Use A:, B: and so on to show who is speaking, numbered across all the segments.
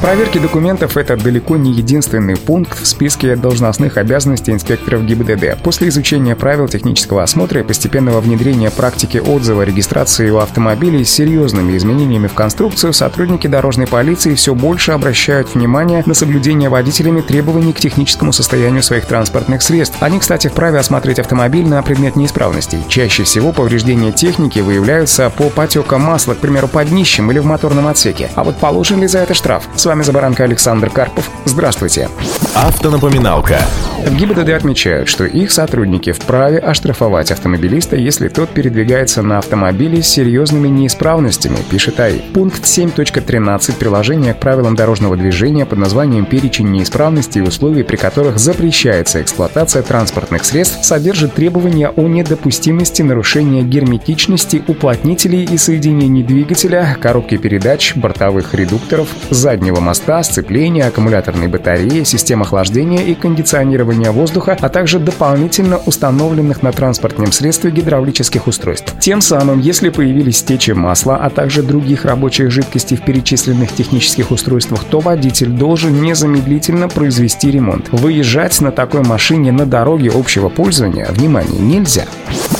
A: Проверки документов – это далеко не единственный пункт в списке должностных обязанностей инспекторов ГИБДД. После изучения правил технического осмотра и постепенного внедрения практики отзыва регистрации у автомобилей с серьезными изменениями в конструкцию, сотрудники дорожной полиции все больше обращают внимание на соблюдение водителями требований к техническому состоянию своих транспортных средств. Они, кстати, вправе осмотреть автомобиль на предмет неисправностей. Чаще всего повреждения техники выявляются по потекам масла, к примеру, под днищем или в моторном отсеке. А вот положен ли за это штраф? Вами за баранка Александр Карпов. Здравствуйте.
B: Автонапоминалка.
A: В ГИБДД отмечают, что их сотрудники вправе оштрафовать автомобилиста, если тот передвигается на автомобиле с серьезными неисправностями, пишет АИ. Пункт 7.13 приложения к правилам дорожного движения под названием «Перечень неисправностей и условий, при которых запрещается эксплуатация транспортных средств» содержит требования о недопустимости нарушения герметичности уплотнителей и соединений двигателя, коробки передач, бортовых редукторов, заднего моста, сцепления, аккумуляторной батареи, систем охлаждения и кондиционирования воздуха, а также дополнительно установленных на транспортном средстве гидравлических устройств. Тем самым, если появились течи масла, а также других рабочих жидкостей в перечисленных технических устройствах, то водитель должен незамедлительно произвести ремонт. Выезжать на такой машине на дороге общего пользования, внимание, нельзя.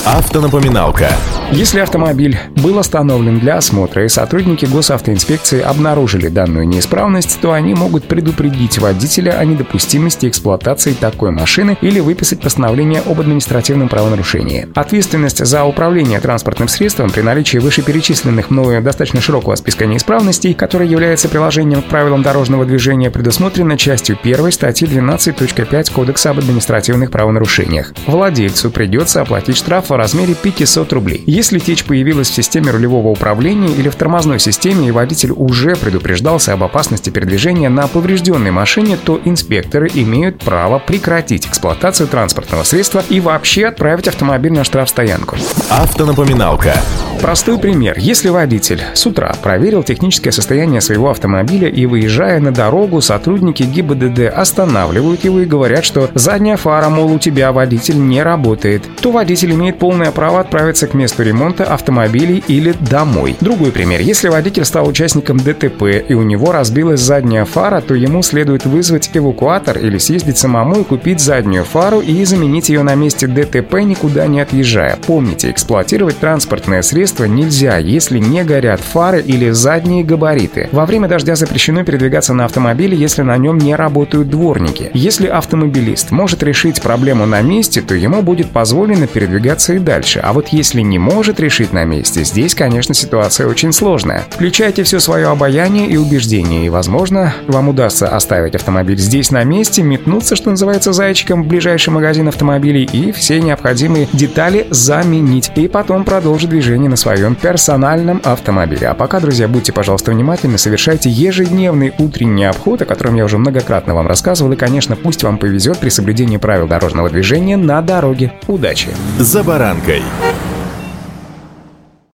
B: Автонапоминалка.
A: Если автомобиль был остановлен для осмотра и сотрудники госавтоинспекции обнаружили данную неисправность, то они могут предупредить водителя о недопустимости эксплуатации такой машины или выписать постановление об административном правонарушении. Ответственность за управление транспортным средством при наличии вышеперечисленных мною достаточно широкого списка неисправностей, который является приложением к правилам дорожного движения, предусмотрена частью 1 статьи 12.5 Кодекса об административных правонарушениях. Владельцу придется оплатить штраф в размере 500 рублей. Если течь появилась в системе рулевого управления или в тормозной системе и водитель уже предупреждался об опасности передвижения на поврежденной машине, то инспекторы имеют право прекратить эксплуатацию транспортного средства и вообще отправить автомобиль на штрафстоянку.
B: Автонапоминалка.
A: Простой пример. Если водитель с утра проверил техническое состояние своего автомобиля и, выезжая на дорогу, сотрудники ГИБДД останавливают его и говорят, что задняя фара, мол, у тебя водитель не работает, то водитель имеет полное право отправиться к месту ремонта автомобилей или домой. Другой пример. Если водитель стал участником ДТП и у него разбилась задняя фара, то ему следует вызвать эвакуатор или съездить самому и купить заднюю фару и заменить ее на месте ДТП, никуда не отъезжая. Помните, эксплуатировать транспортное средство нельзя, если не горят фары или задние габариты. Во время дождя запрещено передвигаться на автомобиле, если на нем не работают дворники. Если автомобилист может решить проблему на месте, то ему будет позволено передвигаться и дальше. А вот если не может решить на месте, здесь, конечно, ситуация очень сложная. Включайте все свое обаяние и убеждение, и, возможно, вам удастся оставить автомобиль здесь на месте, метнуться, что называется, зайчиком в ближайший магазин автомобилей и все необходимые детали заменить. И потом продолжить движение на своем персональном автомобиле. А пока, друзья, будьте, пожалуйста, внимательны, совершайте ежедневный утренний обход, о котором я уже многократно вам рассказывал, и, конечно, пусть вам повезет при соблюдении правил дорожного движения на дороге. Удачи!
B: За баранкой.